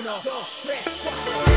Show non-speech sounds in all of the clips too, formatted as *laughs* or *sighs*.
Uno, dos, tres,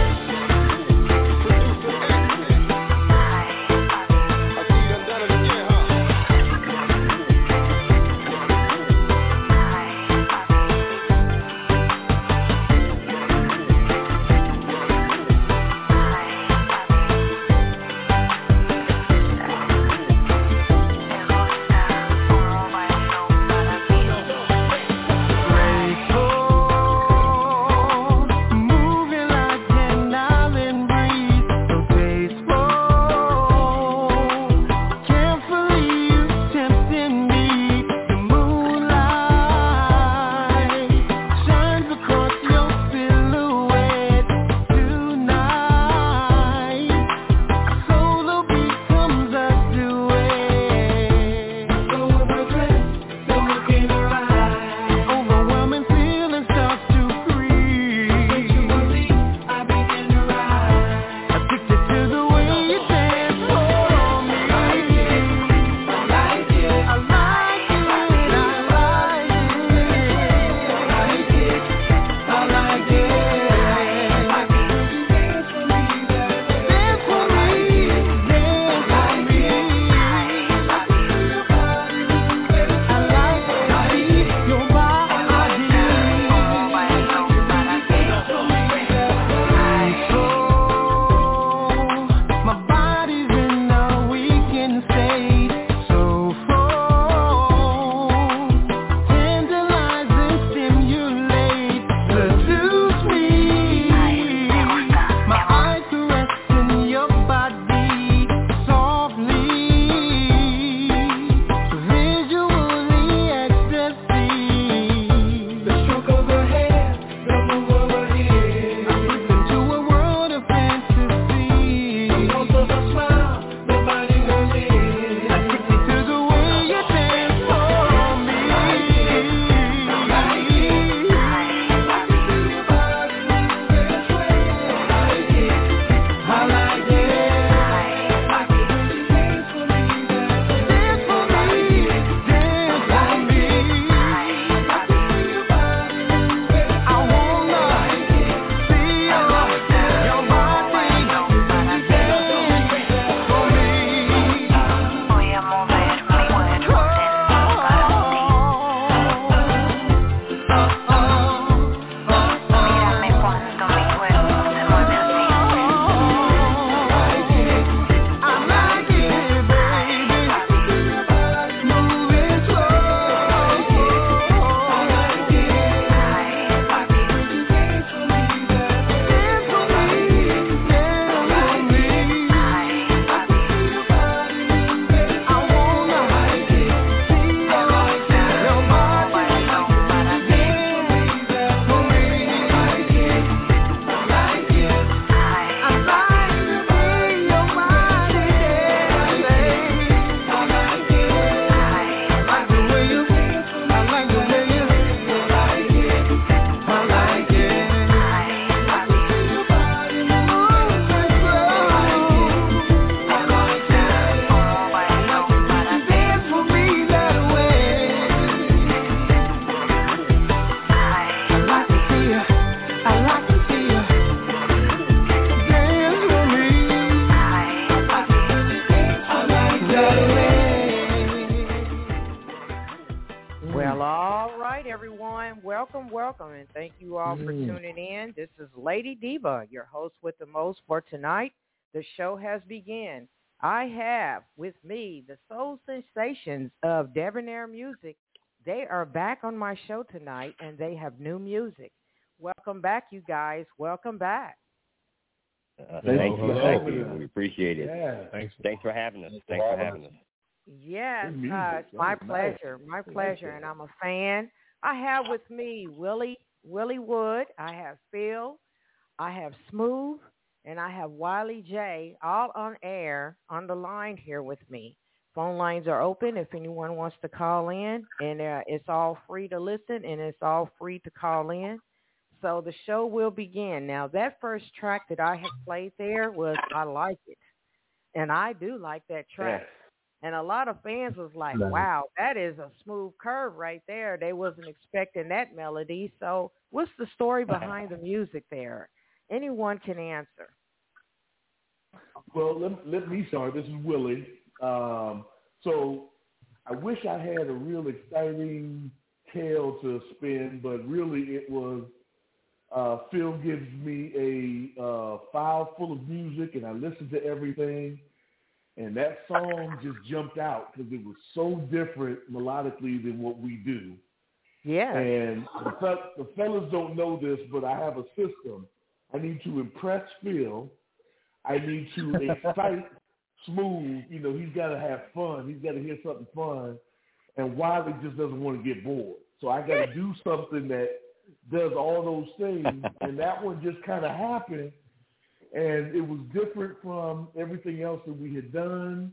Welcome, welcome, and thank you all for tuning in. This is Lady Diva, your host with the most for tonight. The show has begun. I have with me the soul sensations of Debonnaire Music. They are back on my show tonight, and they have new music. Welcome back, you guys. Welcome back. Uh, thank you, thank you. We appreciate it. Yeah, thanks. Thanks for having us. Thanks for having us. Yes, uh, it's my That was nice. pleasure. My pleasure, and I'm a fan. I have with me Willie Willie Wood. I have Phill. I have Smoov, and I have Wiley Jay. All on air on the line here with me. Phone lines are open if anyone wants to call in, and uh, it's all free to listen, and it's all free to call in. So the show will begin. Now, that first track that I had played there was I Like It. And I do like that track. And a lot of fans was like, Right. "Wow, that is a smooth curve right there." They wasn't expecting that melody. So, what's the story *laughs* behind the music there? Anyone can answer. Well, let, let me start. This is Willie. Um, so I wish I had a real exciting tale to spin, but really it was uh, Phill gives me a uh, file full of music, and I listen to everything. And that song just jumped out because it was so different melodically than what we do. Yeah. And the, fel- the fellas don't know this, but I have a system. I need to impress Phill. I need to *laughs* excite Smoov. You know, he's got to have fun. He's got to hear something fun. And Wiley just doesn't want to get bored. So I got to do something that does all those things. *laughs* And that one just kind of happened. And it was different from everything else that we had done.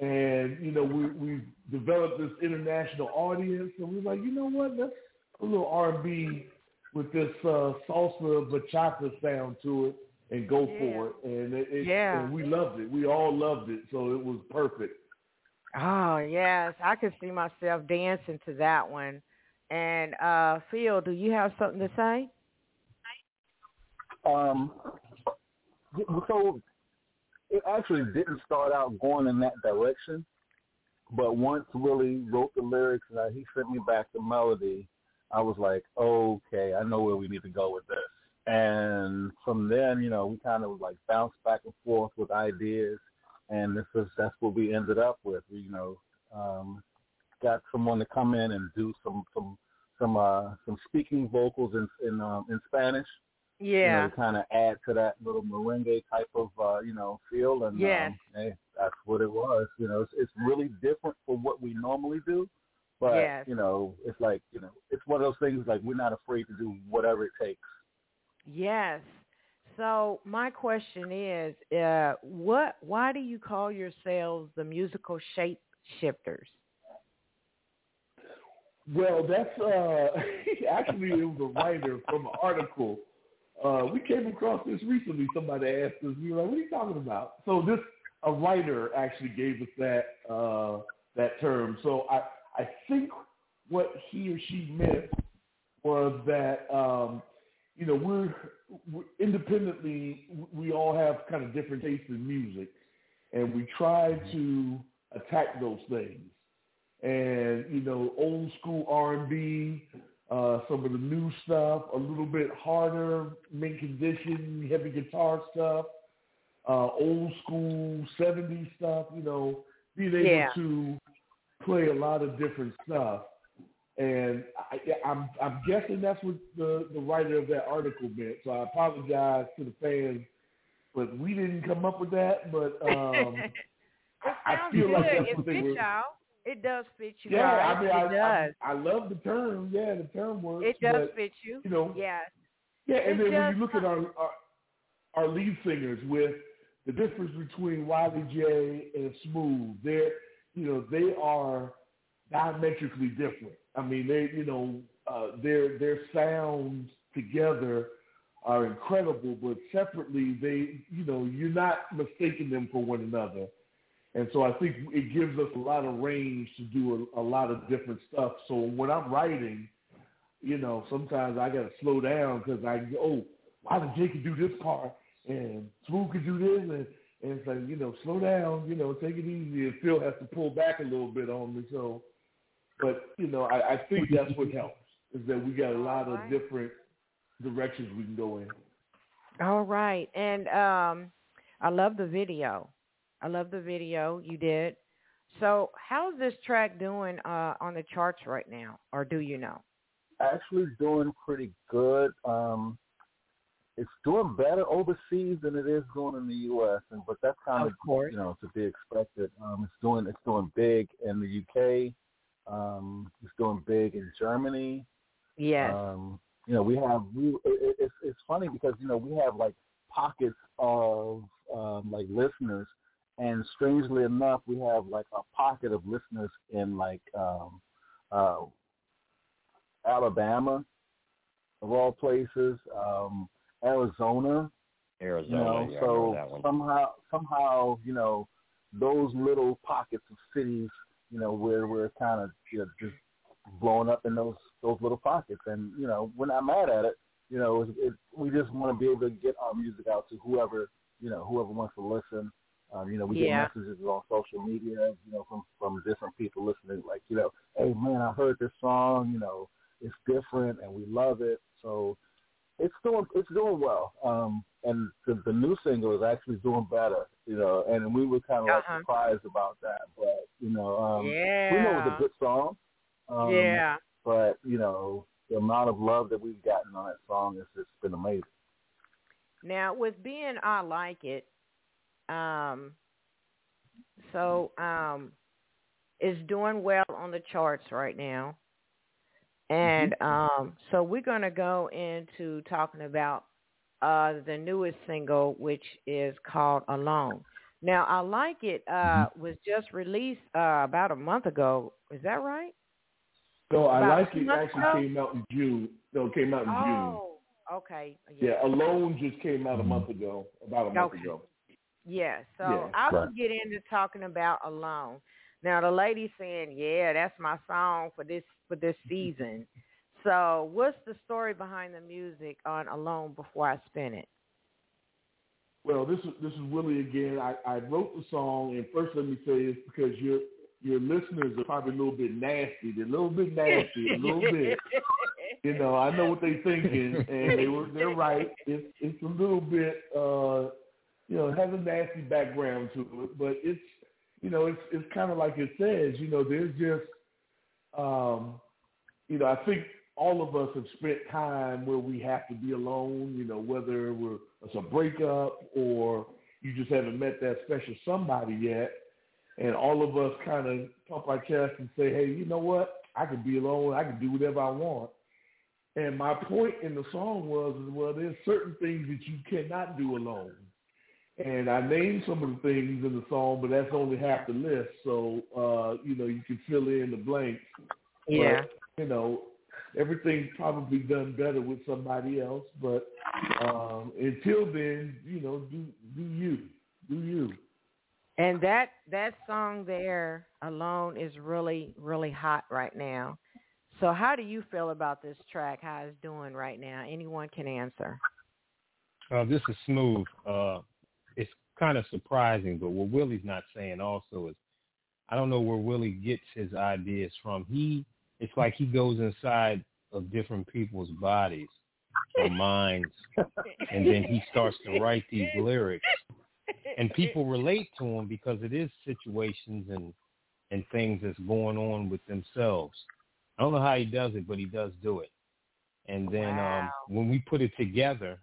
And, you know, we, we developed this international audience. And we were like, you know what? Let's a little R&B with this uh, salsa bachata sound to it and go Yeah. for it. And it, it, Yeah. and we loved it. We all loved it. So it was perfect. Oh yes, I could see myself dancing to that one. And uh Phill, do you have something to say? Um, so it actually didn't start out going in that direction, but once Willie wrote the lyrics and he sent me back the melody, I was like, okay, I know where we need to go with this. And from then, you know, we kind of like bounced back and forth with ideas, and this is that's what we ended up with. We, you know, um, got someone to come in and do some some some uh some speaking vocals in in um, in Spanish you Yeah. know, kind of add to that little merengue type of, uh, you know, feel. And Yes. um, hey, that's what it was. You know, it's, it's really different from what we normally do. But, Yes. you know, it's like, you know, it's one of those things like we're not afraid to do whatever it takes. Yes. So my question is, uh, what? Why do you call yourselves the musical shape shifters? Well, that's uh, *laughs* actually it was a writer from an article. Uh, we came across this recently. Somebody asked us, we were like, "What are you talking about?" So this a writer actually gave us that uh, that term. So I I think what he or she meant was that um, you know we're, we're independently we all have kind of different tastes in music, and we try to attack those things and you know old school R and B, uh, some of the new stuff, a little bit harder, mint condition, heavy guitar stuff, uh, old school '70s stuff. You know, being able Yeah. to play a lot of different stuff. And I, I'm I'm guessing that's what the the writer of that article meant. So I apologize to the fans, but we didn't come up with that. But *laughs* um, I feel good. like that's it what they fits were- y'all. It does fit you. Yeah, guys. I mean, it I, does. I, I love the term. Yeah, the term works. it does but, fit you. You know, Yes. yeah, and it then when you look at our, our our lead singers with the difference between Wiley Jay and Smoov, they're you know they are diametrically different. I mean, they you know uh, their their sounds together are incredible, but separately they you know you're not mistaking them for one another. And so I think it gives us a lot of range to do a, a lot of different stuff. So when I'm writing, you know, sometimes I got to slow down because I go, oh, why did Jake do this part and Smoov could do this, and, and it's like, you know, slow down, you know, take it easy. And Phill has to pull back a little bit on me. So, but you know, I, I think that's what helps is that we got a lot of different directions we can go in. All right. And um I love the video. I love the video you did. So how's this track doing uh on the charts right now? Or do you know? Actually doing pretty good. Um, it's doing better overseas than it is doing in the U.S. And but that's kind of, Of you know to be expected. Um, it's doing it's doing big in the UK. Um, it's doing big in Germany. Yes. Um, you know, we have we. It, it's it's funny because you know we have like pockets of um, like listeners, and strangely enough, we have like a pocket of listeners in like um, uh, Alabama, of all places, um, Arizona. Arizona. You know, yeah, so somehow somehow you know those little pockets of cities, you know, where we're kind of you know, just blowing up in those those little pockets, and you know, we're not mad at it. You know, it, it, we just want to be able to get our music out to whoever you know whoever wants to listen. Um, you know, we Yeah. get messages on social media, you know, from from different people listening, like you know, hey man, I heard this song, you know, it's different and we love it. So it's doing it's doing well. Um, and the, the new single is actually doing better, you know, and we were kind of like Uh-huh. surprised about that. But you know, um, yeah. we know it's a good song. Um, yeah. But you know, the amount of love that we've gotten on that song has just been amazing. Now with being I like it, um, so um, it's doing well on the charts right now, and um, so we're gonna go into talking about uh the newest single, which is called Alone. Now I like it uh was just released uh about a month ago. Is that right? No, I like it. Actually, ago? came out in June. No, it came out in June. Oh, okay. Yeah, Alone just came out a month ago, about a month Okay. ago. Yeah, so Yeah, I will right. get into talking about alone. Now the lady saying, "Yeah, that's my song for this for this season." So, what's the story behind the music on Alone before I spin it? Well, this is this is Willie again. I, I wrote the song, and first let me say it's because your your listeners are probably a little bit nasty. They're a little bit nasty, a little bit. You know, I know what they're thinking, and they were they're right. It's it's a little bit, uh, you know, it has a nasty background to it, but it's you know, it's it's kind of like it says. You know, there's just, um, you know, I think all of us have spent time where we have to be alone. You know, whether we're it's a breakup or you just haven't met that special somebody yet, and all of us kind of pump our chest and say, hey, you know what? I can be alone. I can do whatever I want. And my point in the song was, well, there's certain things that you cannot do alone. And I named some of the things in the song, but that's only half the list. So, uh, you know, you can fill in the blanks. yeah. But, you know, everything's probably done better with somebody else. But um, until then, you know, do do you, do you. And that that song there alone is really really hot right now. So, how do you feel about this track? How it's doing right now? Anyone can answer. Uh, this is Smoov. Uh, it's kind of surprising, but what Willie's not saying also is, I don't know where Willie gets his ideas from. He, it's like he goes inside of different people's bodies or minds, and then he starts to write these lyrics, and people relate to him because it is situations and and things that's going on with themselves. I don't know how he does it, but he does do it. And then Wow. um, when we put it together,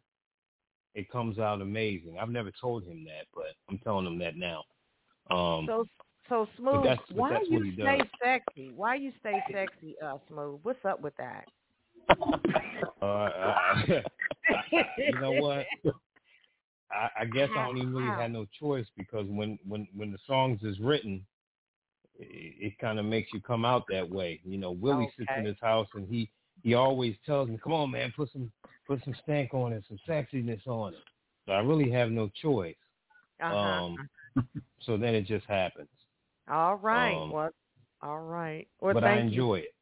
it comes out amazing. I've never told him that, but I'm telling him that now. Um, So so Smoov. that's- why you stay does. sexy? Why you stay sexy, uh, Smoov? What's up with that? uh, I, I, *laughs* you know what? I, I guess I don't even really have no choice because when when when the songs is written, it, it kind of makes you come out that way. You know, Willie sits in his house and he he always tells me, "Come on, man, put some put some stank on it, some sexiness on it." So I really have no choice. Uh-huh. Um, so then it just happens. all right. um, well, all right. Well, but I thank you. enjoy it.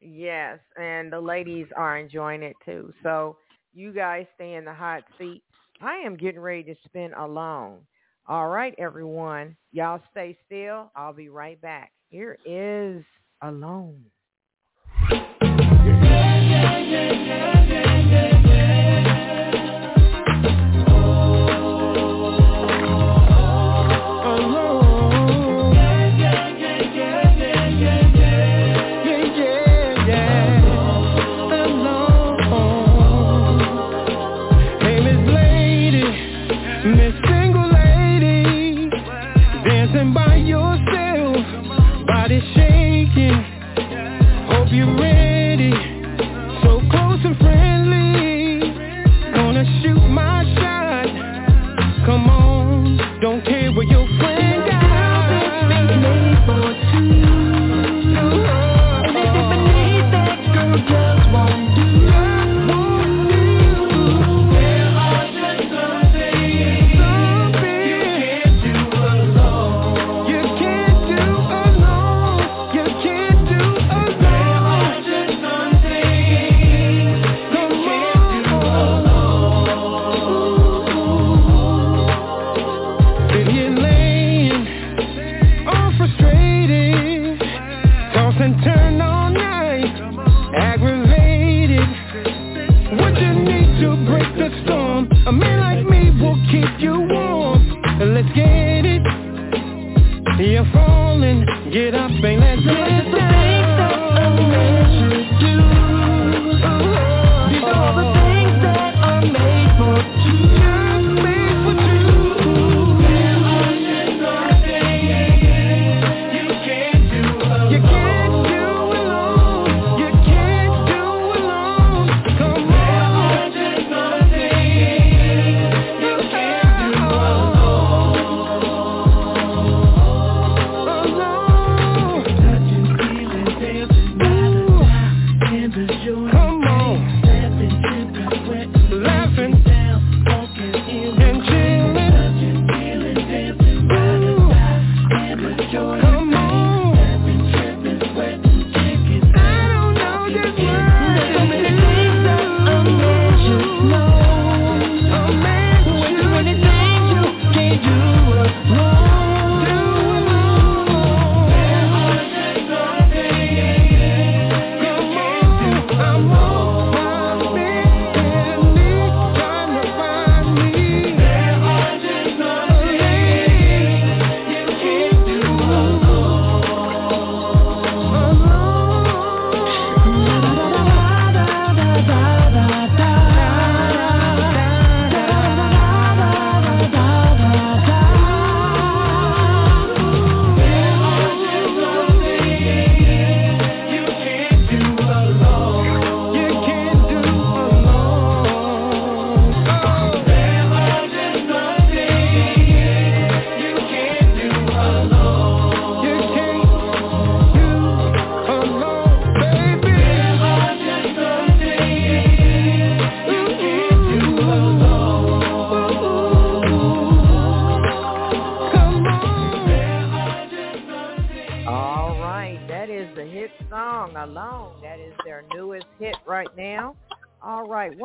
Yes, and the ladies are enjoying it too. So you guys stay in the hot seat. I am getting ready to spin alone. All right, everyone. Y'all stay still. I'll be right back. Here is Alone. Hey,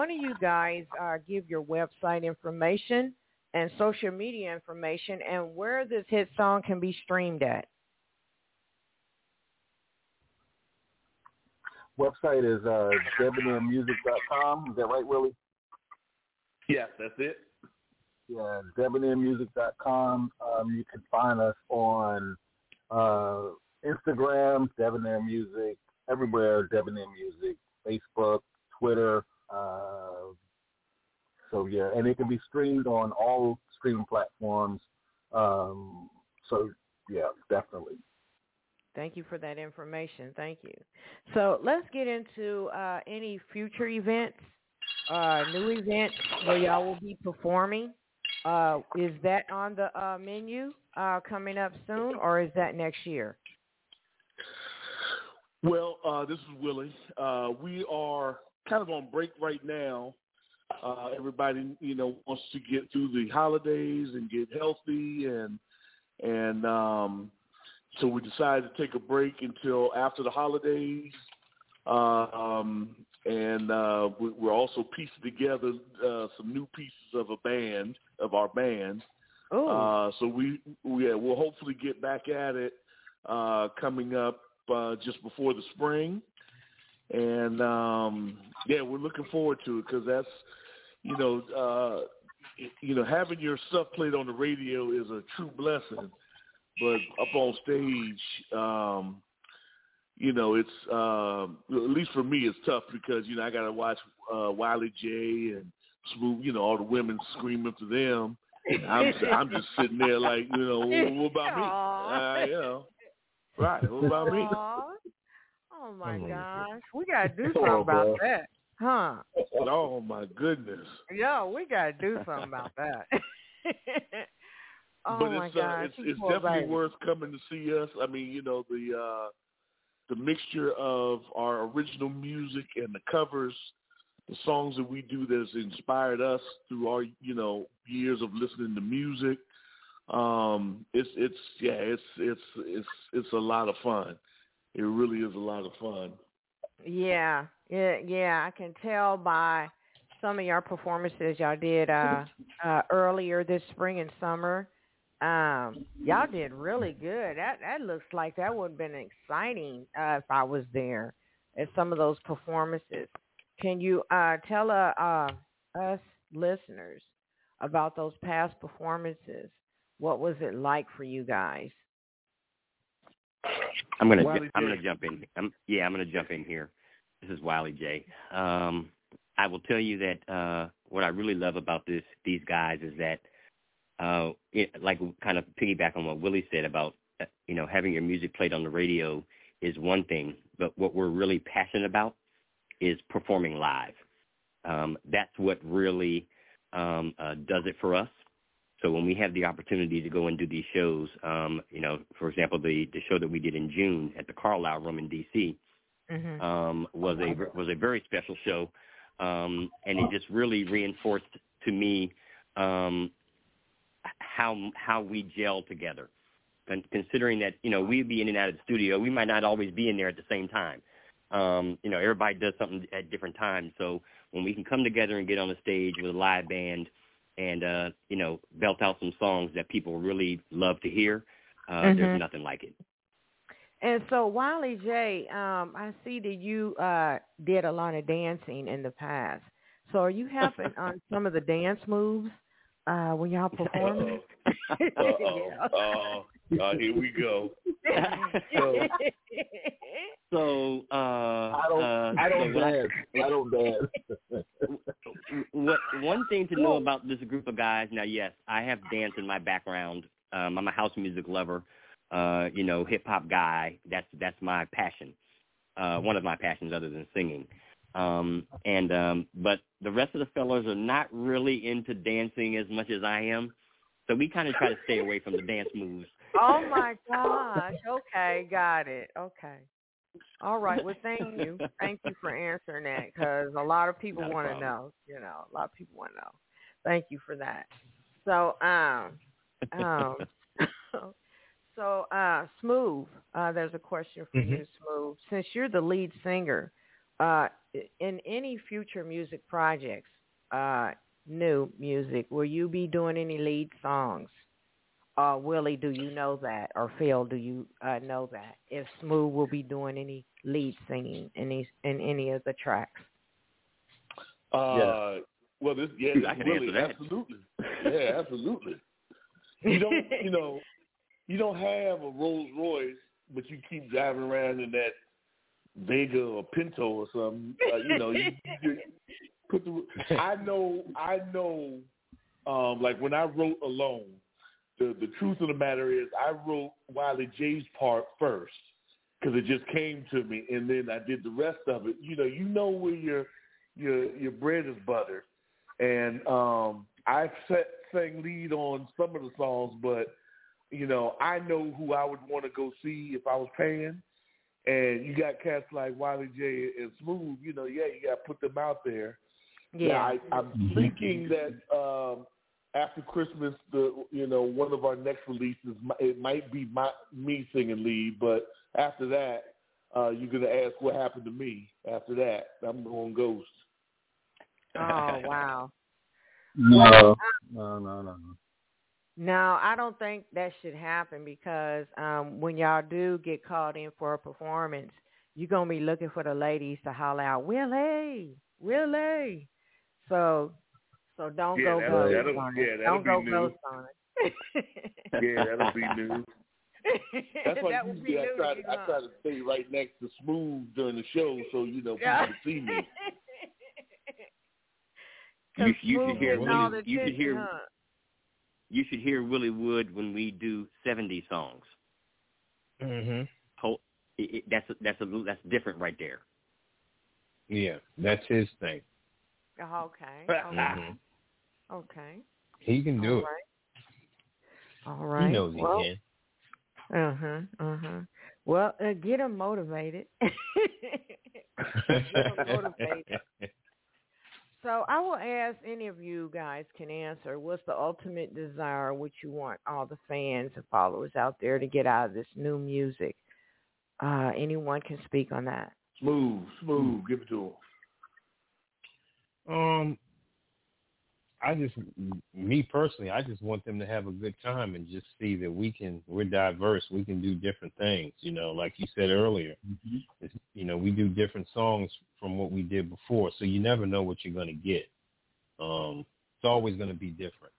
one of you guys uh, give your website information and social media information and where this hit song can be streamed at. Website is uh, debonairmusic.com. Is that right, Willie? Yes, that's it. Yeah, debonairmusic.com. Um, you can find us on uh, Instagram, Debonnaire Music, everywhere, Debonnaire Music, Facebook, Twitter. Uh, so yeah, and it can be streamed on all streaming platforms. Um, so yeah, definitely. Thank you for that information. Thank you. So let's get into uh, any future events, uh, new events where y'all will be performing. Uh, is that on the uh, menu uh, coming up soon, or is that next year? Well, uh, this is Willie. Uh, we are kind of on break right now. Uh, everybody, you know, wants to get through the holidays and get healthy, and and um, so we decided to take a break until after the holidays. Um, and uh, we, we're also piecing together uh, some new pieces of a band of our band. Oh, Uh, so we yeah we will hopefully get back at it uh, coming up uh, just before the spring, and um, yeah, we're looking forward to it because that's you know uh, you know having your stuff played on the radio is a true blessing, but up on stage, um, you know it's um, at least for me it's tough because you know I got to watch uh, Wiley Jay and Smoov, you know all the women screaming to them. I'm I'm just sitting there like, you know, what, *laughs* what about me? Uh, you know, right? What about me? Aw. Oh my Oh, gosh, we gotta do Oh, something about boy. that, huh? Oh my goodness! Yeah, we gotta do something about that. *laughs* oh but my it's uh, it's, it's definitely baby. worth coming to see us. I mean, you know, the uh the mixture of our original music and the covers, the songs that we do that's inspired us through our you know years of listening to music. Um, it's it's yeah, it's it's it's it's a lot of fun. It really is a lot of fun. Yeah, yeah, yeah. I can tell by some of your performances y'all did uh, uh, earlier this spring and summer. Um, y'all did really good. That that looks like that would have been exciting uh, if I was there at some of those performances. Can you uh, tell a, a us listeners about those past performances. What was it like for you guys? I'm gonna Wiley I'm J. gonna jump in. I'm, yeah, I'm gonna jump in here. This is Wiley Jay. Um, I will tell you that uh, what I really love about this these guys is that uh, it, like kind of piggyback on what Willie said about uh, you know having your music played on the radio is one thing, but what we're really passionate about is performing live. Um, that's what really um, uh, does it for us. So when we have the opportunity to go and do these shows, um, you know, for example, the the show that we did in June at the Carlyle Room in D.C. Mm-hmm. um, was a was a very special show, um, and it just really reinforced to me um, how how we gel together. And considering that you know we'd be in and out of the studio, we might not always be in there at the same time. Um, you know, everybody does something at different times. So when we can come together and get on the stage with a live band and uh, you know belt out some songs that people really love to hear, uh, Mhm. there's nothing like it. And so, Wiley Jay, um, I see that you uh, did a lot of dancing in the past. So, are you helping on *laughs* some of the dance moves uh, when y'all performing? Uh-oh. *laughs* Uh, uh, here we go. *laughs* So- So uh, I don't. uh, I don't so what I- dance. I don't dance. what one thing to know about this group of guys now yes i have dance in my background um i'm a house music lover uh you know hip hop guy that's that's my passion uh one of my passions other than singing um and um but the rest of the fellows are not really into dancing as much as i am so we kind of try to stay away from the dance moves oh my gosh! Okay, got it. Okay. All right. Well, thank you. Thank you for answering that because a lot of people want to know. You know, a lot of people want to know. Thank you for that. So, um, um, *laughs* so uh, Smoov. Uh, there's a question for Mhm. you, Smoov. Since you're the lead singer, uh, in any future music projects, uh, new music, will you be doing any lead songs? Uh, Willie, do you know that? Or Phill, do you uh, know that? If Smoov will be doing any lead singing in these in any of the tracks? Uh, Well, this yeah, I can really, answer that. absolutely, yeah, absolutely. You don't, you know, you don't have a Rolls Royce, but you keep driving around in that Vega or Pinto or something. Uh, you know, you, you put the. I know, I know. Um, like when I wrote alone, the the truth of the matter is, I wrote Wiley Jay's part first because it just came to me, and then I did the rest of it. You know, you know where your your your bread is buttered, and um, I set, sang lead on some of the songs, but you know, I know who I would want to go see if I was paying. And you got cats like Wiley Jay and Smoov, you know, yeah, you got to put them out there. Yeah. Now, I, I'm thinking that um, after Christmas, the you know one of our next releases, it might be my me singing lead, but after that, uh, you're gonna ask what happened to me. After that, I'm going Ghost. Oh *laughs* wow. No, no, no, no. No, I don't think that should happen because um when y'all do get called in for a performance, you're gonna be looking for the ladies to holler out, Willie, Willie. So so don't Yeah, go that'll- ghost that'll- on yeah, it. that'll Don't go be new. ghost on it. Yeah, that'll be new. That's *laughs* why that would be usually I new try to to, I huh? try to stay right next to Smoov during the show, so you know people Yeah. can see me. *laughs* You, 'Cause you Smoov should hear all Willie, the you should hear huh? you should hear Willie Wood when we do 70 songs. Mhm. Whole- It, it, that's a, that's a that's different right there. Yeah, that's his thing. Oh, okay. *laughs* Okay. Mhm. Okay. He can do All right. All it. right. He knows he well, can. Uh huh. Uh huh. Well, uh, get him motivated. *laughs* get him motivated. So I will ask any of you guys can answer. What's the ultimate desire? What you want all the fans and followers out there to get out of this new music? Uh, anyone can speak on that. Smoov, Smoov, give it to him. Um, I just, me personally, I just want them to have a good time and just see that we can, we're diverse. We can do different things. You know, like you said earlier, it's, you know, we do different songs from what we did before, so you never know what you're going to get. Um, it's always going to be different,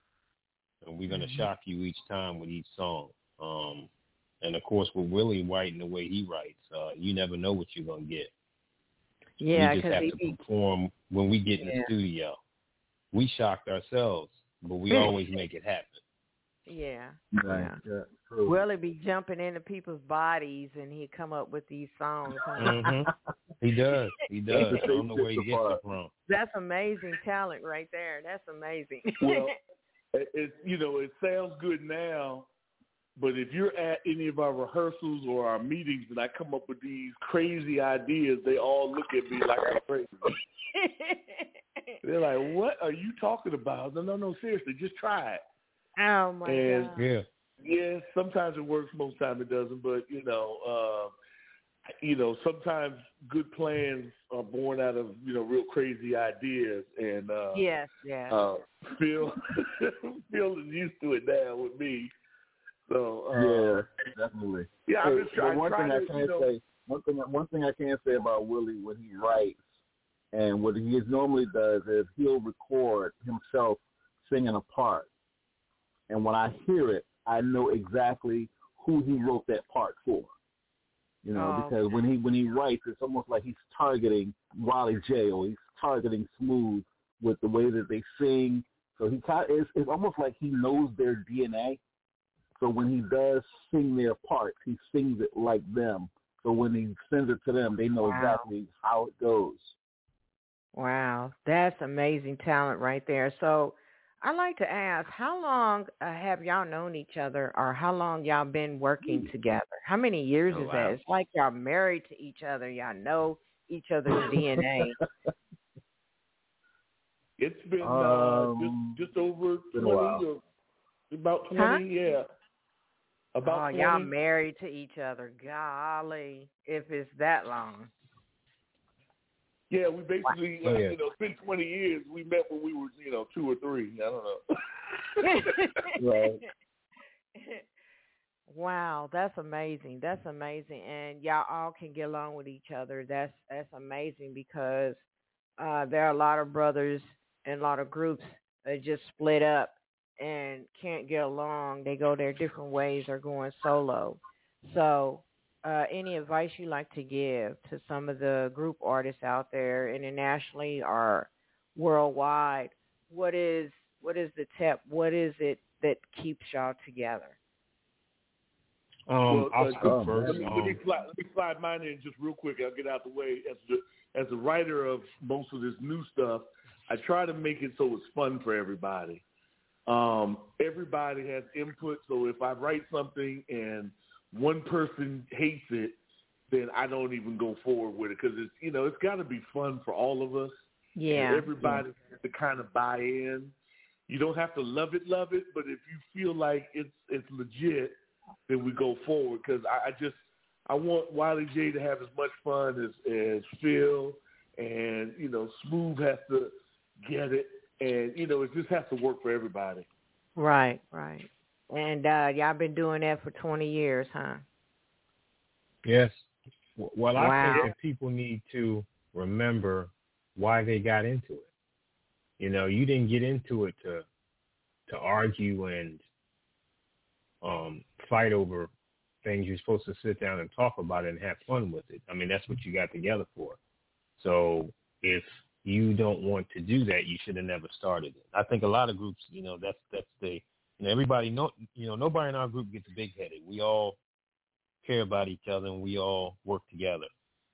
and we're going to Mhm. shock you each time with each song. Um, and of course, with Willie White and the way he writes, uh, you never know what you're going to get. Yeah, we just have to he perform when we get in Yeah. the studio. We shocked ourselves, but we always make it happen. yeah. Right. Yeah. Yeah. True. Willie be jumping into people's bodies and he come up with these songs. huh? hmm He *laughs* does. He does. I don't know where he gets it from. That's amazing talent right there. That's amazing. Well, *laughs* it, it you know it sounds good now, but if you're at any of our rehearsals or our meetings and I come up with these crazy ideas, they all look at me like I'm crazy. *laughs* They're like, "What are you talking about?" No, no, no. Seriously, just try it. oh my And- god. Yeah. Yeah, sometimes it works, most time it doesn't. But you know, uh, you know, sometimes good plans are born out of you know real crazy ideas, and uh, Yes, yes. uh, Phill Phill is used to it now with me. So uh, yeah, definitely. yeah. I'm Hey, just trying. one thing I can know, say, one thing, one thing I can't say about Willie when he writes, and what he normally does is he'll record himself singing a part, and when I hear it, I know exactly who he wrote that part for. You know, Oh, because when he when he writes, it's almost like he's targeting Wiley Jay or he's targeting Smoov with the way that they sing. So he it's, it's almost like he knows their DNA. So when he does sing their parts, he sings it like them. So when he sends it to them, they know Wow. exactly how it goes. Wow, that's amazing talent right there. So, I'd like to ask, how long uh, have y'all known each other, or how long y'all been working together? How many years Oh, is wow. that? It's like y'all married to each other. Y'all know each other's *laughs* DNA. it's been Um, uh, just just over been a while. twenty or about Huh? twenty. Yeah, oh, about y'all married to each other. Golly, if it's that long. Yeah, we basically, Oh, uh, yeah. you know, it's been 20 years. We met when we were, you know, two or three. I don't know. *laughs* Right. Wow, that's amazing. That's amazing, and y'all all can get along with each other. That's that's amazing because uh, there are a lot of brothers and a lot of groups that just split up and can't get along. They go their different ways or going solo. So, uh, any advice you like to give to some of the group artists out there, internationally or worldwide? What is what is the tip? What is it that keeps y'all together? Um, Well, I'll uh, speak oh, first. Let me, let, me Um, slide, let me slide mine in just real quick. I'll get out the way. As the as a writer of most of this new stuff, I try to make it so it's fun for everybody. Um, everybody has input, so if I write something and one person hates it, then I don't even go forward with it because it's you know it's got to be fun for all of us. And Yeah. everybody has to kind of buy in. You don't have to love it, love it, but if you feel like it's it's legit, then we go forward. Because I, I just I want Wiley Jay to have as much fun as as Phill, and you know Smoov has to get it, and you know it just has to work for everybody. Right, right. And uh y'all been doing that for 20 years, huh? yes. Well, I Wow. think that people need to remember why they got into it. You know, you didn't get into it to to argue and um fight over things. You're supposed to sit down and talk about it and have fun with it. I mean, that's what you got together for. So if you don't want to do that, you should have never started it. I think a lot of groups, you know, that's that's the you know everybody know you know nobody in our group gets big headed. We all care about each other and we all work together,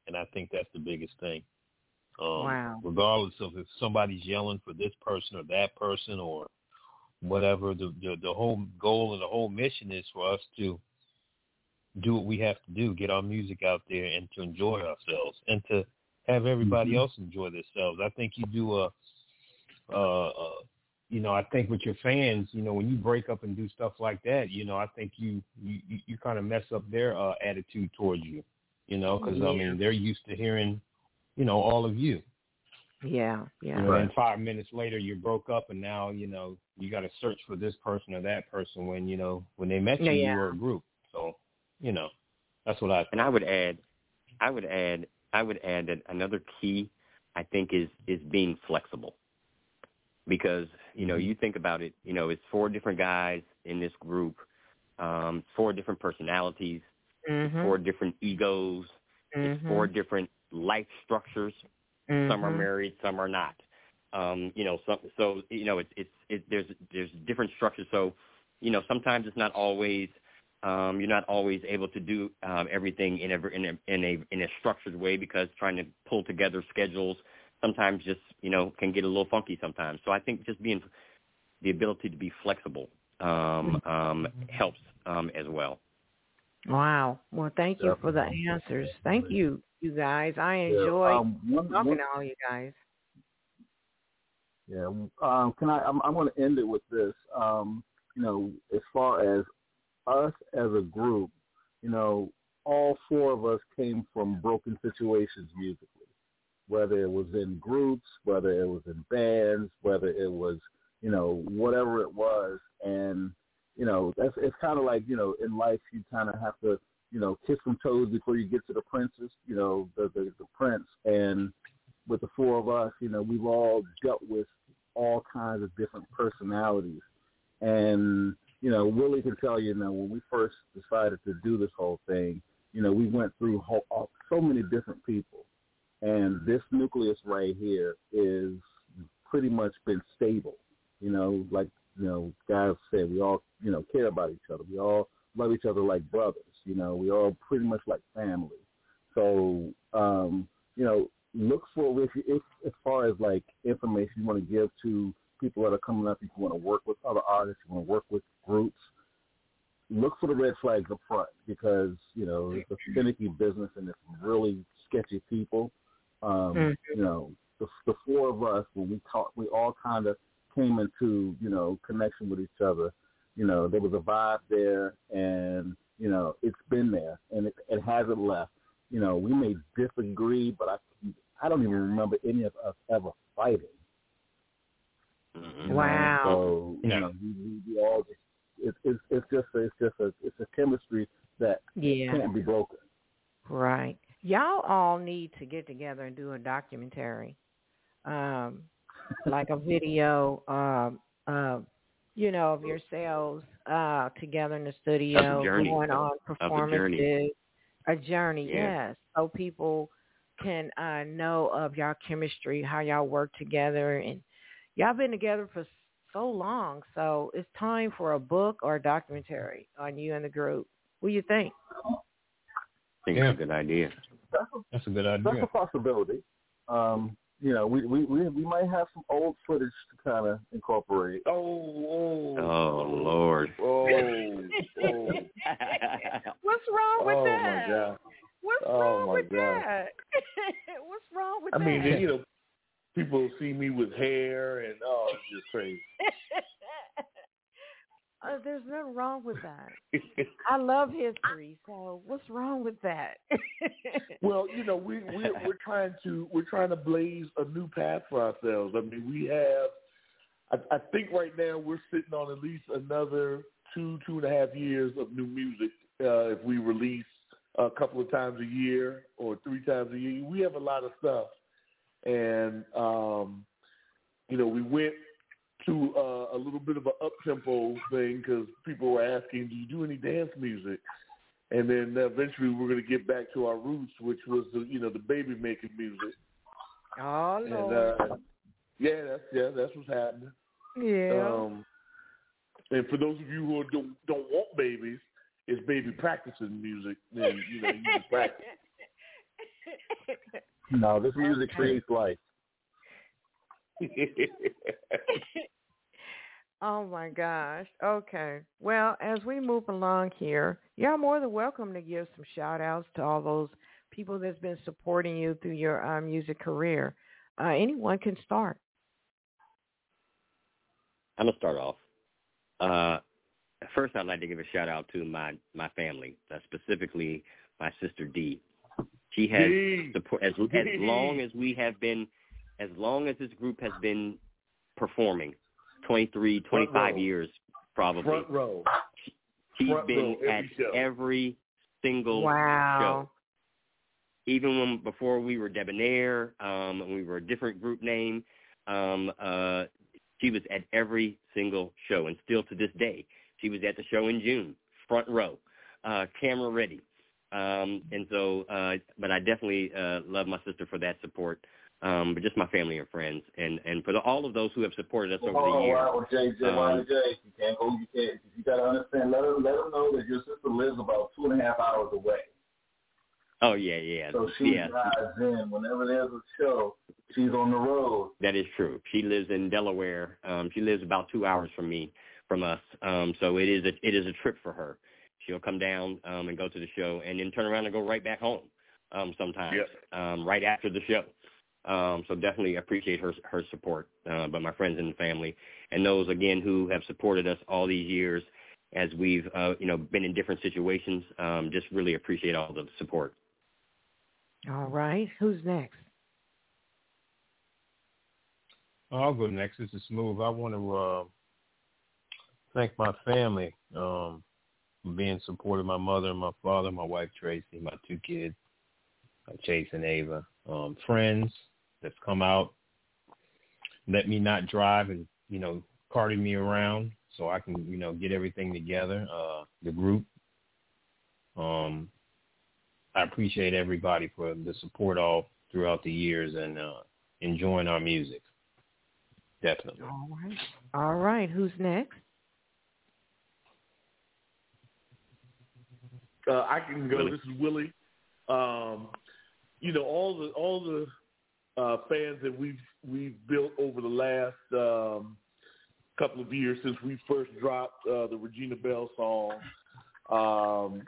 and I think that's the biggest thing. Um, Wow. Regardless of if somebody's yelling for this person or that person or whatever, the, the the whole goal and the whole mission is for us to do what we have to do, get our music out there, and to enjoy ourselves, and to have everybody Mhm. else enjoy themselves. I think you do a, uh, uh, you know, I think with your fans, you know, when you break up and do stuff like that, you know, I think you you you, you kind of mess up their uh, attitude towards you, you know, because I mean they're used to hearing, you know, all of you. Yeah, yeah. You know, and five minutes later you broke up, and now you know you got to search for this person or that person when you know when they met you, Yeah. you were a group. So, you know, that's what I. And I would add, I would add, I would add that another key, I think, is is being flexible. because you know Mm-hmm. you think about it, you know it's four different guys in this group, um, four different personalities, Mhm. four different egos, it's Mhm. four different life structures. Some are Mhm. married, some are not. Um, you know, some, so you know, it's it's it, there's there's different structures. So, you know, sometimes it's not always um, you're not always able to do um, everything in a in a in a in a structured way because trying to pull together schedules sometimes just you know can get a little funky sometimes. So I think just being the ability to be flexible um, um, helps um, as well. Wow. Well, thank you for the answers. Thank you, you guys. I enjoy Yeah, um, one- talking one- to all you guys. Yeah. Um, can I? I'm, I'm going to end it with this. Um, you know, as far as us as a group, you know, all four of us came from broken situations musically. Whether it was in groups, whether it was in bands, whether it was, you know, whatever it was, and you know, that's it's kind of like you know, in life you kind of have to, you know, kiss some toes before you get to the princess, you know, the the, the prince, and with the four of us, you know, we've all dealt with all kinds of different personalities. And, you know, Willie can tell you, you know, when we first decided to do this whole thing, you know, we went through whole, all, so many different people. And this nucleus right here is pretty much been stable. You know, like, you know, guys said, we all, you know, care about each other. We all love each other like brothers. You know, we all pretty much like family. So, um, you know, look for if, if as far as like information you want to give to people that are coming up, if you want to work with other artists, you want to work with look for the red flags up front because you know it's a finicky business and it's really sketchy people. Um, Mhm. You know, the, the four of us when we talk, we all kind of came into you know connection with each other. You know, there was a vibe there, and you know it's been there, and it, it hasn't left. You know, we may disagree, but I I don't even remember any of us ever fighting. Wow. So you Yeah. know, we, we, we all just it's it's it's just a, it's just a it's a chemistry that Yeah. can't be broken. Right. Y'all all need to get together and do a documentary, um, like a video, um, uh, you know, of yourselves uh, together in the studio, going on Of the performances, journey. a journey, Yeah. yes, so people can uh, know of y'all chemistry, how y'all work together, and y'all been together for so long. So it's time for a book or a documentary on you and the group. What do you think? I think Yeah. it's a good idea. That's a, That's a good idea. that's a possibility. Um, you know, we, we we we might have some old footage to kind of incorporate. Oh, oh, Oh Lord. oh, *laughs* oh, What's wrong with oh my that? God. What's Oh, wrong my with God. that? *laughs* What's wrong with I mean, you know, people see me with hair and oh, it's just crazy. *laughs* uh, there's nothing wrong with that. *laughs* I love history, so what's wrong with that? *laughs* well, you know, we we we're trying to we're trying to blaze a new path for ourselves. I mean, we have. I, I think right now we're sitting on at least another two two and a half years of new music. Uh, if we release a couple of times a year or three times a year, we have a lot of stuff. And um, you know, we went to uh, a little bit of an up tempo thing because people were asking, "Do you do any dance music?" And then eventually we're going to get back to our roots, which was the you know the baby making music. oh And uh, yeah, that's yeah, that's what's happening. yeah. Um, and for those of you who don't don't want babies, it's baby practicing music. Then you know you just practice. *laughs* No, this music creates life. *laughs* Oh my gosh. Okay. Well, as we move along here, you're more than welcome to give some shout outs to all those people that's been supporting you through your uh, music career. Uh, anyone can start. I'm gonna start off. Uh, first, I'd like to give a shout out to my my family, uh, specifically my sister Dee. She has support as *laughs* as long as we have been, as long as this group has been performing, 23, 25 years probably. Front row. She's front been row every at show. every single Wow. show. Even when before we were Debonnaire, um, and we were a different group name, um, uh, She was at every single show, and still to this day, she was at the show in June, front row, uh, camera ready. Um, and so, uh, but I definitely uh, love my sister for that support. Um, but just my family and friends, and and for the, all of those who have supported us over Hold the years. wow, Jay, Jay, Um, Jay, you can't go. You can't. You got to understand. Let them, let them know that your sister lives about two and a half hours away. Oh yeah, yeah, So she yeah. drives in whenever there's a show. She's on the road. That is true. She lives in Delaware. Um, she lives about two hours from me, from us. Um, so it is a it is a trip for her. She'll come down um, and go to the show, and then turn around and go right back home. Um, sometimes, um, right after the show. Um, so definitely appreciate her her support. Uh, but my friends and family, and those again who have supported us all these years, as we've uh, you know been in different situations, um, just really appreciate all the support. All right. Who's next? I'll go next. This is Smoov. I want to uh, thank my family um, for being supportive. My mother, and my father, my wife Tracy, my two kids, Chase and Ava. Um, friends that's come out, let me not drive and you know carting me around so I can you know get everything together. Uh, the group. Um, I appreciate everybody for the support all throughout the years and uh, enjoying our music. Definitely. All right. All right. Who's next? Uh, I can go. Willie. This is Willie. Um, you know all the all the uh, fans that we've we've built over the last um, couple of years since we first dropped uh, the Regina Belle song. Um,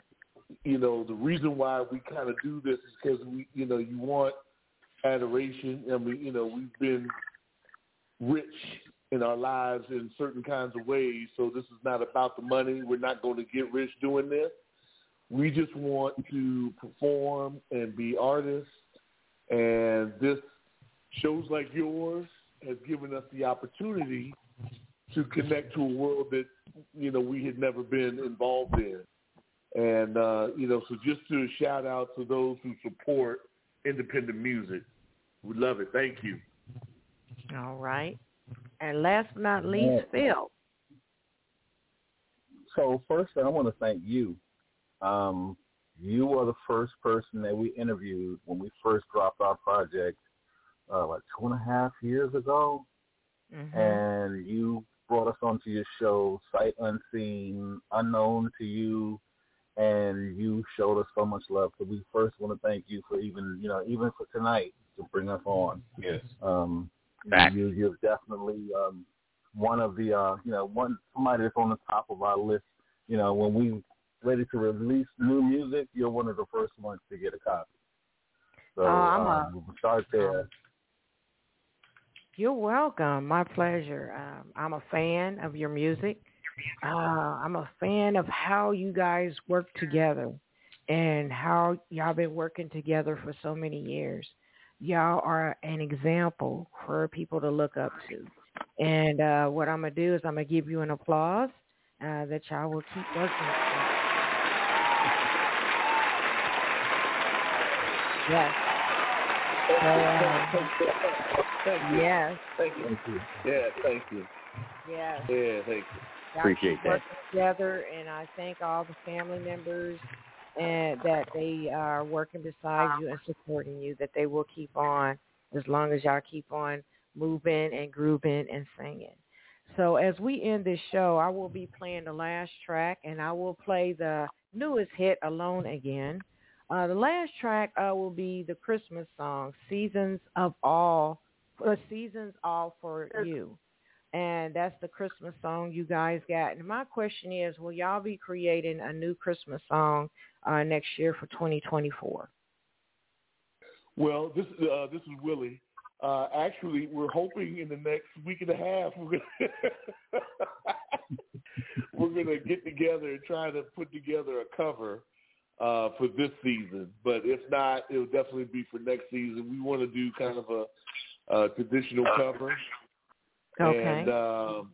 you know the reason why we kind of do this is because we you know you want adoration. I mean you know we've been rich in our lives in certain kinds of ways. So this is not about the money. We're not going to get rich doing this. We just want to perform and be artists. And this shows like yours has given us the opportunity to connect to a world that, you know, we had never been involved in. And, uh, you know, so just to shout out to those who support independent music. We love it. Thank you. All right. And last but not least, Phill. So first, I want to thank you. Um, you are the first person that we interviewed when we first dropped our project, uh, like two and a half years ago, Mhm. and you brought us onto your show, sight unseen, unknown to you, and you showed us so much love. So we first want to thank you for even, you know, even for tonight to bring us on. Yes. Um, Fact. you, you're definitely um, one of the, uh, you know, one somebody that's on the top of our list. You know, when we ready to release new music, you're one of the first ones to get a copy. So Oh, I'm a- um, we'll start there. You're welcome. My pleasure. Um, I'm a fan of your music. Uh, I'm a fan of how you guys work together and how y'all been working together for so many years. Y'all are an example for people to look up to. And uh, what I'm going to do is I'm going to give you an applause uh, that y'all will keep working with. Yes. So, um, Thank you. yes. Thank you. Thank you. Yeah, thank you. Yes. Yeah, thank you. Y'all Appreciate that. working together, and I thank all the family members and that they are working beside you and supporting you. That they will keep on as long as y'all keep on moving and grooving and singing. So as we end this show, I will be playing the last track, and I will play the newest hit, "Alone Again." Uh, the last track uh, will be the Christmas song, "Seasons of All," uh, "Seasons All for You." and that's the Christmas song you guys got. And my question is, will y'all be creating a new Christmas song uh, next year for 2024? Well, this uh, this is Willie. Uh, actually, we're hoping in the next week and a half *laughs* we're gonna we're gonna get together and try to put together a cover uh, for this season. But if not, it'll definitely be for next season. We want to do kind of a, a traditional cover. Okay. And um,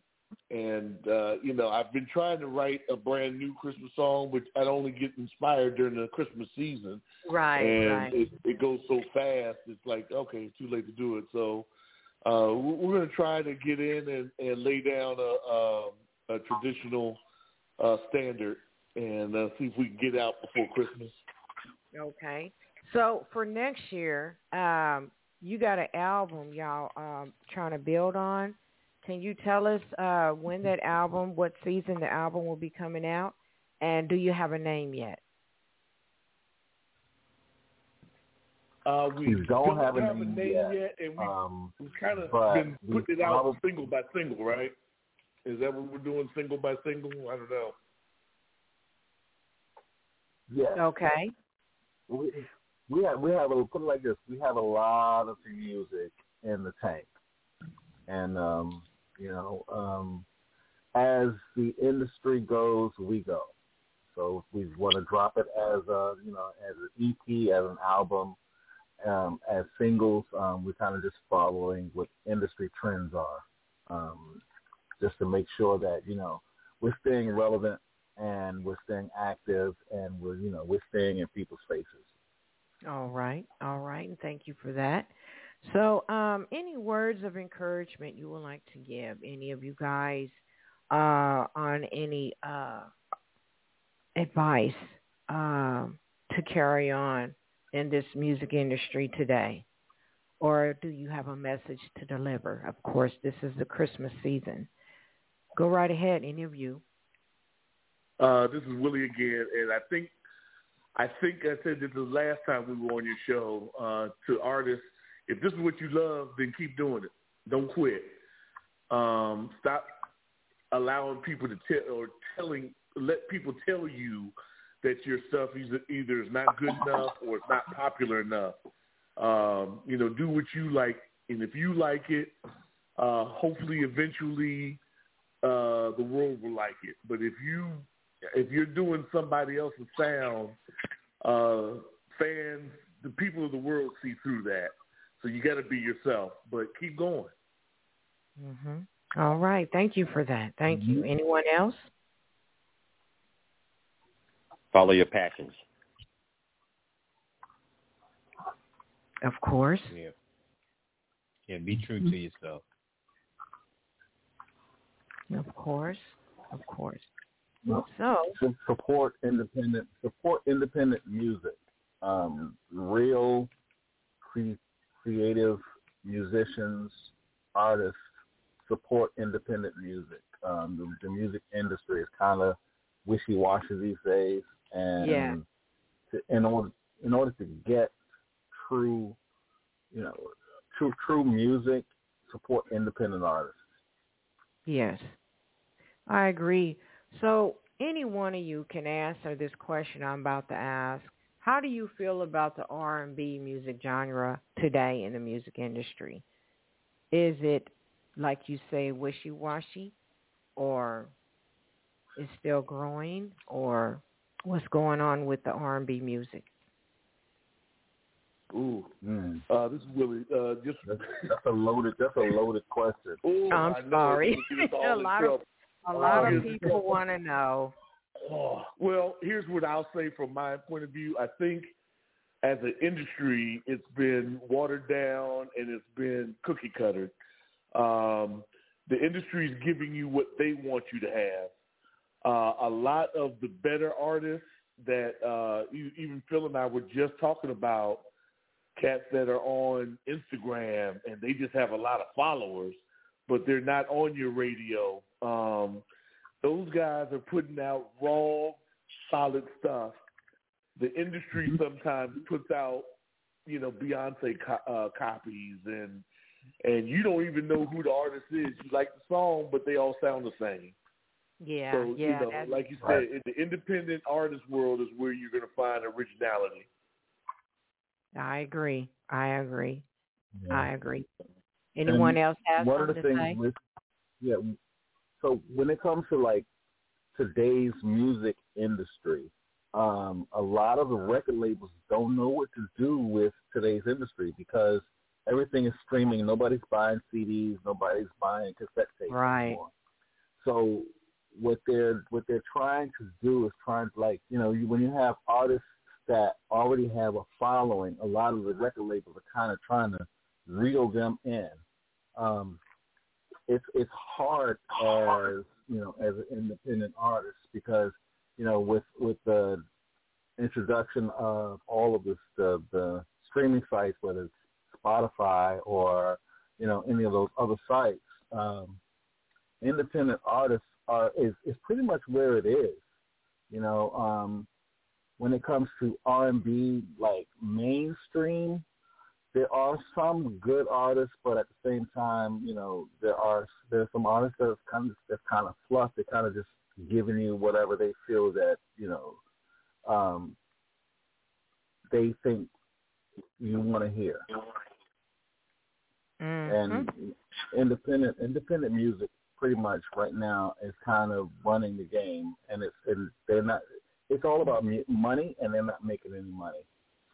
and uh, you know, I've been trying to write a brand new Christmas song, which I'd only get inspired during the Christmas season right, and right. it, it goes so fast. It's like okay, it's too late to do it. So uh, we're going to try to get in and, and lay down a, a, a traditional uh, standard and uh, see if we can get out before Christmas. Okay. So for next year, um, you got an album y'all um, trying to build on. Can you tell us uh, when that album, what season the album will be coming out, and do you have a name yet? Uh, we We don't have a have name yet, yet. and we, Um, we've kind of but been we putting it out probably- single by single, right? Is that what we're doing, single by single? I don't know. Yeah. Okay. we we have we have a put it like this. We have a lot of music in the tank, and um, you know, um, as the industry goes, we go. So if we want to drop it as a you know as an EP, as an album, um, as singles. Um, we're kind of just following what industry trends are, um, just to make sure that you know we're staying relevant and we're staying active and we're you know we're staying in people's faces. All right. All right. And thank you for that. So, um, any words of encouragement you would like to give any of you guys uh, on any uh, advice um, to carry on in this music industry today? Or do you have a message to deliver? Of course, this is the Christmas season. Go right ahead, any of you. Uh, this is Willie again, and I think I think I said this the last time we were on your show uh, to artists. If this is what you love, then keep doing it. Don't quit. Um, stop allowing people to tell or telling let people tell you that your stuff either either is not good enough or it's not popular enough. Um, you know, do what you like, and if you like it, uh, hopefully, eventually, uh, the world will like it. But if you if you're doing somebody else's sound, uh, fans, the people of the world see through that. So you got to be yourself, but keep going. hmm All right. Thank you for that. Thank you. Anyone else? Follow your passions. Of course. Yeah. Yeah, be true to yourself. Of course. Of course. So, support independent support independent music. Um, real cre- creative musicians, artists support independent music. Um, the, the music industry is kind of wishy-washy these days, and Yeah. to, in order in order to get true, you know, true true music, support independent artists. yes, I agree. So, any one of you can answer this question I'm about to ask. How do you feel about the R&B music genre today in the music industry? Is it, like you say, wishy-washy, or is still growing, or what's going on with the R&B music? Ooh, Mm. uh, this is Willie. Uh, just That's, that's a loaded that's a loaded question. Ooh, I'm sorry. it's gonna get us A all in lot of- trouble. A lot of people want to know. *laughs* Oh, well, here's what I'll say from my point of view. I think as an industry, it's been watered down and it's been cookie cuttered. Um, the industry is giving you what they want you to have. Uh, a lot of the better artists that uh, you, even Phill and I were just talking about, cats that are on Instagram and they just have a lot of followers, but they're not on your radio. Um, those guys are putting out raw, solid stuff. The industry sometimes puts out, you know, Beyonce co- uh, copies, and and you don't even know who the artist is. You like the song, but they all sound the same. Yeah, so yeah. you know, like you said, Right. in the independent artist world is where you're going to find originality. I agree. I agree. Yeah. I agree. Anyone And else have one of the to things say? with yeah so when it comes to like today's music industry um a lot of the record labels don't know what to do with today's industry because everything is streaming. Nobody's buying cds nobody's buying cassette tapes Right. anymore. So what they're what they're trying to do is trying to like you know you, when you have artists that already have a following a lot of the record labels are kind of trying to reel them in. Um, it's it's hard as you know as an independent artist because you know with with the introduction of all of this the the streaming sites, whether it's Spotify or you know any of those other sites, um, independent artists are is is pretty much where it is. You know, um, when it comes to R and B, like mainstream, there are some good artists, but at the same time, you know, there are there's some artists that's kind of that's kind of fluff. They're kind of just giving you whatever they feel that you know um, they think you want to hear. Mm-hmm. And independent independent music pretty much right now is kind of running the game, and it's and they're not. It's all about money, and they're not making any money.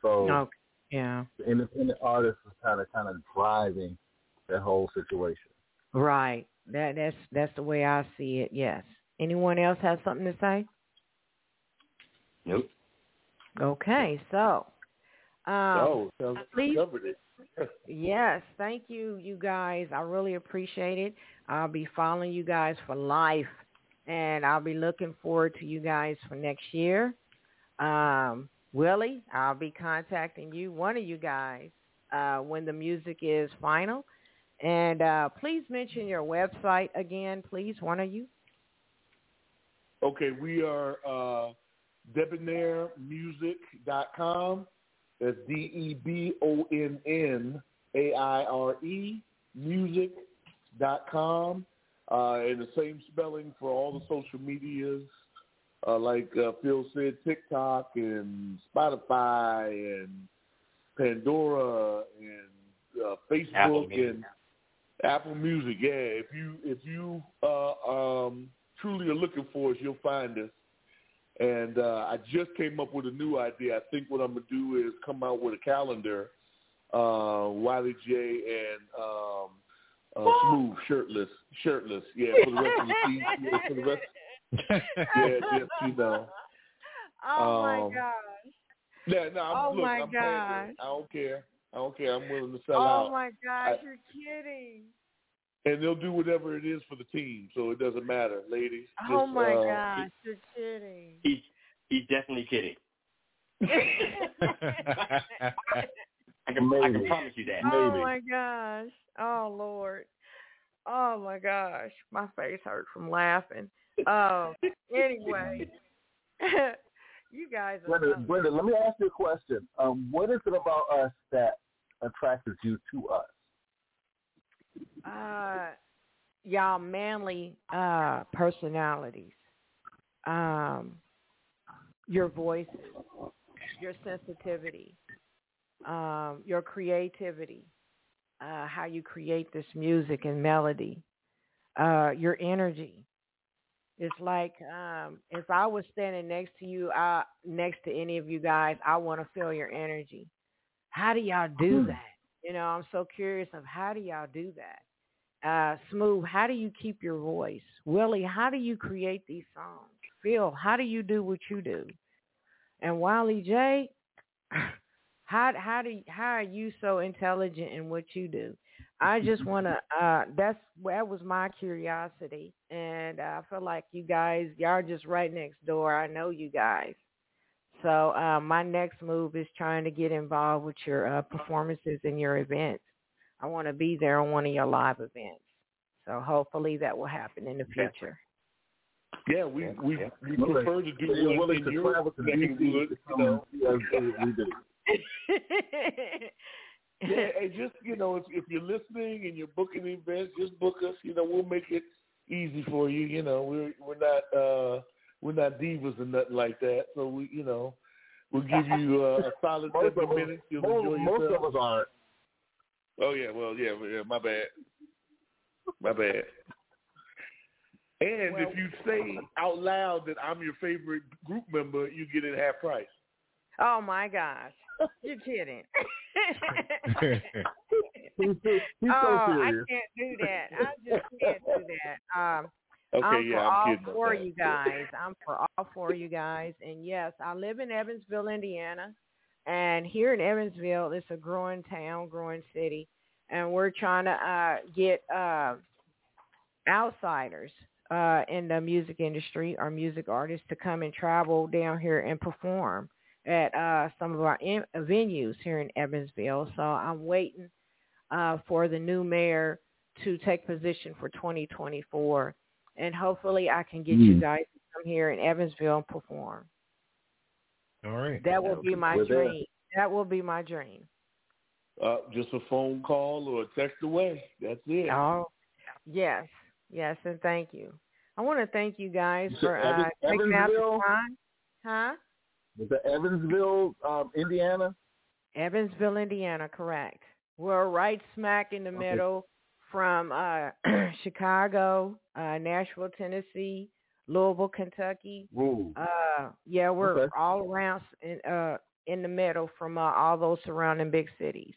So Okay. Yeah. the independent artist is kind of kind of driving that whole situation. Right. That that's that's the way I see it. Yes. Anyone else have something to say? Nope. Okay. So. Um, oh, sounds like we please- covered it. *laughs* Yes, thank you, you guys. I really appreciate it. I'll be following you guys for life, and I'll be looking forward to you guys for next year. Um, Willie, I'll be contacting you, one of you guys, uh, when the music is final. And uh, please mention your website again, please, one of you. Okay, we are uh, debonnairemusic.com. That's D E B O N N A I R E music.com. Uh, and the same spelling for all the social medias, uh, like uh, Phill said, TikTok and Spotify and Pandora and uh, Facebook Apple and Apple Music. Yeah, if you if you uh, um, truly are looking for us, you'll find us. And uh, I just came up with a new idea. I think what I'm gonna do is come out with a calendar. Uh, Wiley Jay and um, uh, Smoov shirtless, shirtless. Yeah, for the rest of the season. Yeah, for the rest. *laughs* Yeah, just you know. *laughs* Oh my Um, gosh. Yeah, no, I'm, Oh look, my I'm paying gosh. I don't care. I don't care. I'm willing to sell Oh out. Oh my gosh, I- you're kidding. and they'll do whatever it is for the team, so it doesn't matter, ladies. Oh Just, my uh, gosh, you're kidding. He's he's definitely kidding. *laughs* I can I can promise you that. Oh Maybe. my gosh. Oh Lord. Oh my gosh. My face hurt from laughing. Oh, *laughs* anyway. *laughs* you guys are Brenda. Brenda, let me ask you a question. Um, what is it about us that attracted you to us? uh y'all manly uh personalities. Um your voices, your sensitivity, um, your creativity, uh, how you create this music and melody, uh, your energy. It's like um, if I was standing next to you, uh, next to any of you guys, I want to feel your energy. How do y'all do that? You know, I'm so curious of how do y'all do that? Uh, Smoov, how do you keep your voice? Willie, how do you create these songs? Phill, how do you do what you do? And Wiley Jay, *sighs* how how do how are you so intelligent in what you do? I just want to. Uh, that's that was my curiosity, and I feel like you guys, y'all are just right next door. I know you guys. So uh, my next move is trying to get involved with your uh, performances and your events. I want to be there on one of your live events. So hopefully that will happen in the future. Yeah, we we, we Willing- prefer to do so you're one in to your travel to the DC you know. and see us do what we do. *laughs* Yeah, *laughs* and just you know, if if you're listening and you're booking events, just book us. You know, we'll make it easy for you. You know, we're we're not uh we're not divas or nothing like that. So we, you know, we'll give you uh, a *laughs* solid seven of minutes. You'll most, enjoy most of us aren't. Oh yeah, well yeah, yeah, my bad. My bad. And Well- if you say out loud that I'm your favorite group member, you get it half price. oh my gosh, you're kidding. *laughs* He's, he's oh, so I can't do that. I just can't do that. Um, Okay, I'm yeah, for I'm all kidding. four of you guys. I'm for all four of you guys. And yes, I live in Evansville, Indiana. And here in Evansville, it's a growing town, growing city. and we're trying to uh, get uh, outsiders uh, in the music industry or music artists to come and travel down here and perform at uh, some of our in- venues here in Evansville. So I'm waiting uh, for the new mayor to take position for 2024, and hopefully I can get you Mm. guys to come here in Evansville and perform. All right. That will be my We're there. dream. That will be my dream. Uh, just a phone call or a text away. That's it. Oh, yes, yes, and thank you. I want to thank you guys You for uh, Evan- taking out the Evansville? time. Huh? Was that Evansville, um, Indiana? Evansville, Indiana, correct. We're right smack in the Okay. middle from uh, *clears throat* Chicago, uh, Nashville, Tennessee, Louisville, Kentucky. Ooh. Uh, yeah, we're Okay. all around in uh in the middle from uh, all those surrounding big cities.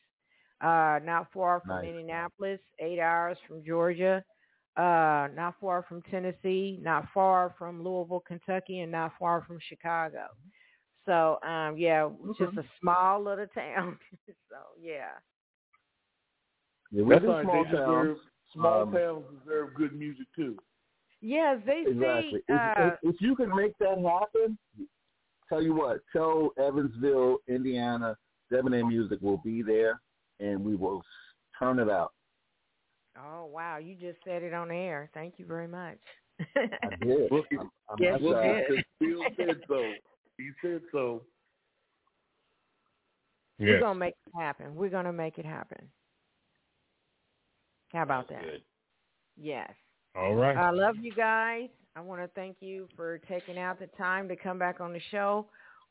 Uh, not far from Nice. Indianapolis, eight hours from Georgia. Uh, not far from Tennessee, not far from Louisville, Kentucky, and not far from Chicago. So, um, yeah, it's just a small little town. *laughs* so, yeah. Yeah, we're That's in small they towns. deserve, small Um, towns deserve good music too. Yes, they Exactly. see. If, Uh, if, if you can make that happen, tell you what, tell Evansville, Indiana, Debonnaire Music will be there, and we will turn it out. oh, wow, you just said it on air. Thank you very much. I did. Look, I'm, I'm Yes, not you shy. did. Phill said so. He said so. We're gonna make it happen. We're gonna make it happen. How about that? Good. Yes. All right. I love you guys. I want to thank you for taking out the time to come back on the show.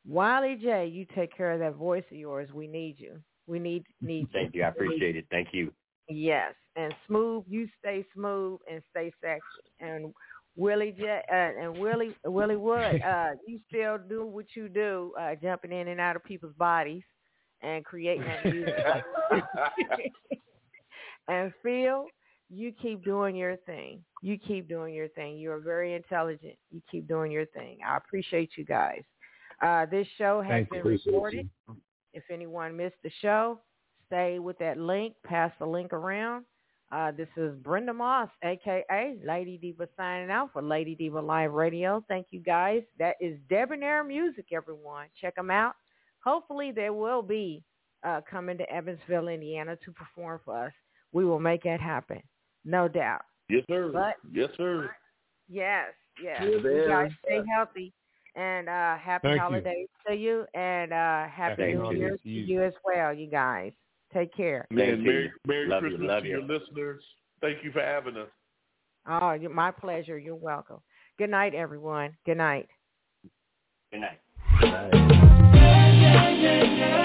Wiley Jay, you take care of that voice of yours. We need you. We need need you. Thank you. I appreciate it. Thank you. Yes, and Smoov. You stay smooth and stay sexy. And Willie J uh, and Willie Willie Wood, *laughs* uh, you still do what you do, uh, jumping in and out of people's bodies and creating that music. *laughs* *laughs* and Phill, you keep doing your thing. You keep doing your thing. You are very intelligent. You keep doing your thing. I appreciate you guys. Uh, this show has Thank been Appreciate recorded. If anyone missed the show, stay with that link. Pass the link around. Uh, this is Brenda Moss, aka Lady Diva, signing out for Lady Diva Live Radio. Thank you guys. That is Debonnaire Music, everyone. Check them out. Hopefully, they will be uh, coming to Evansville, Indiana, to perform for us. We will make that happen, no doubt. Yes, sir. But- yes, sir. Yes, yes. You're You guys stay healthy and uh happy Thank you. holidays to you and uh happy Thank New you. Year to You. you as well, you guys. Take care. Man, Thank Merry, you. Merry Love you, Christmas love to you. your listeners. Thank you for having us. Oh, my pleasure. You're welcome. Good night, everyone. Good night. Good night. Hey,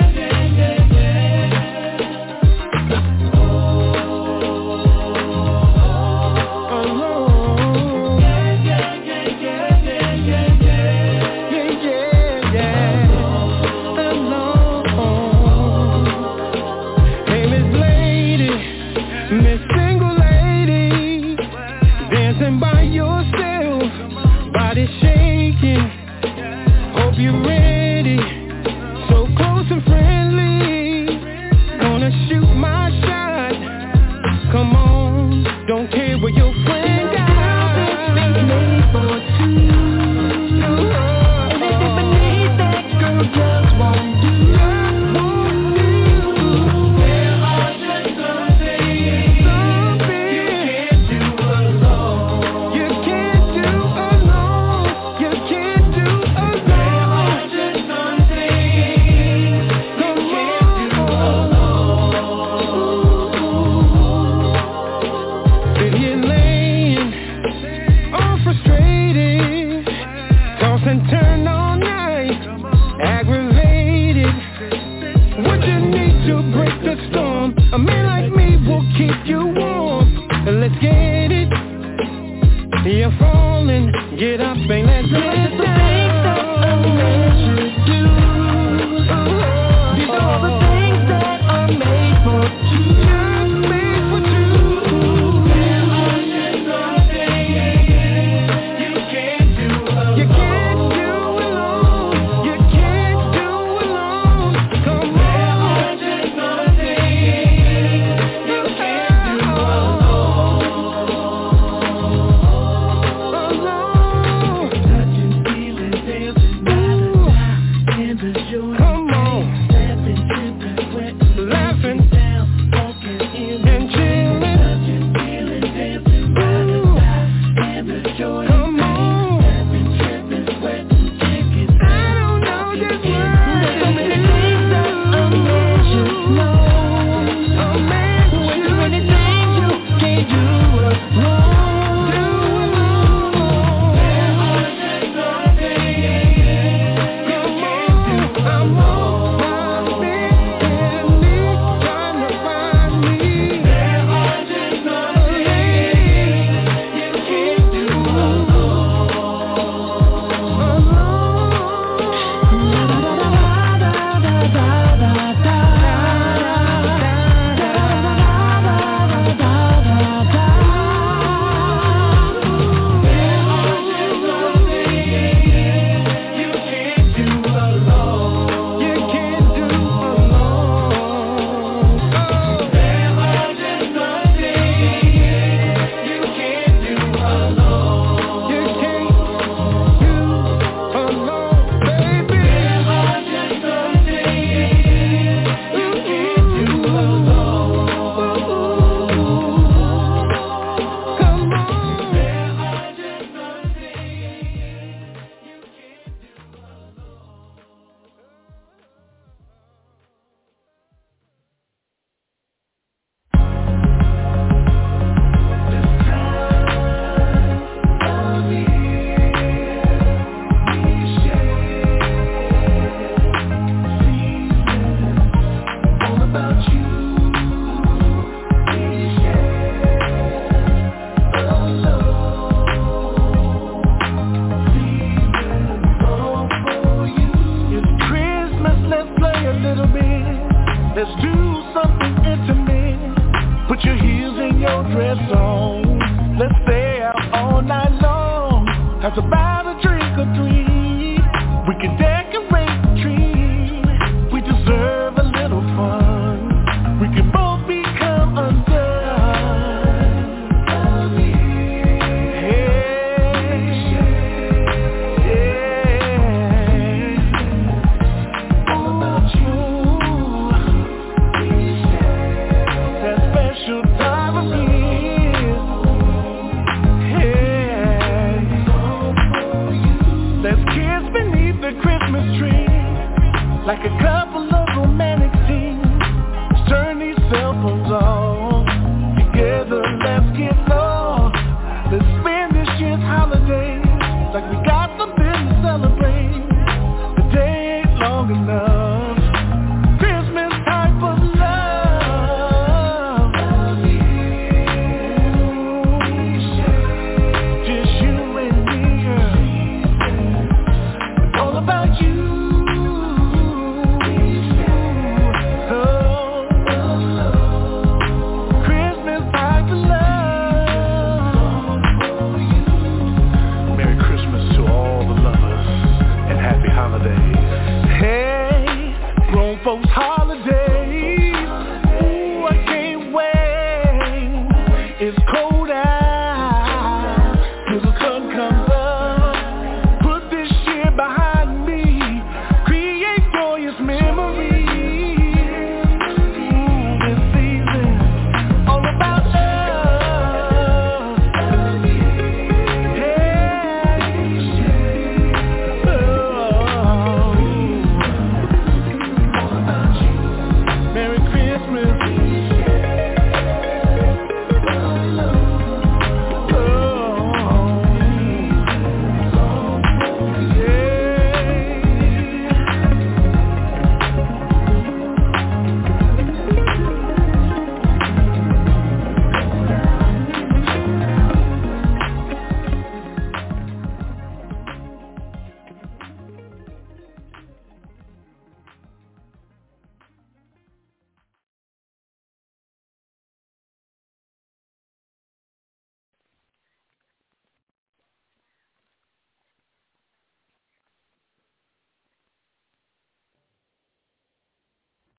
keep you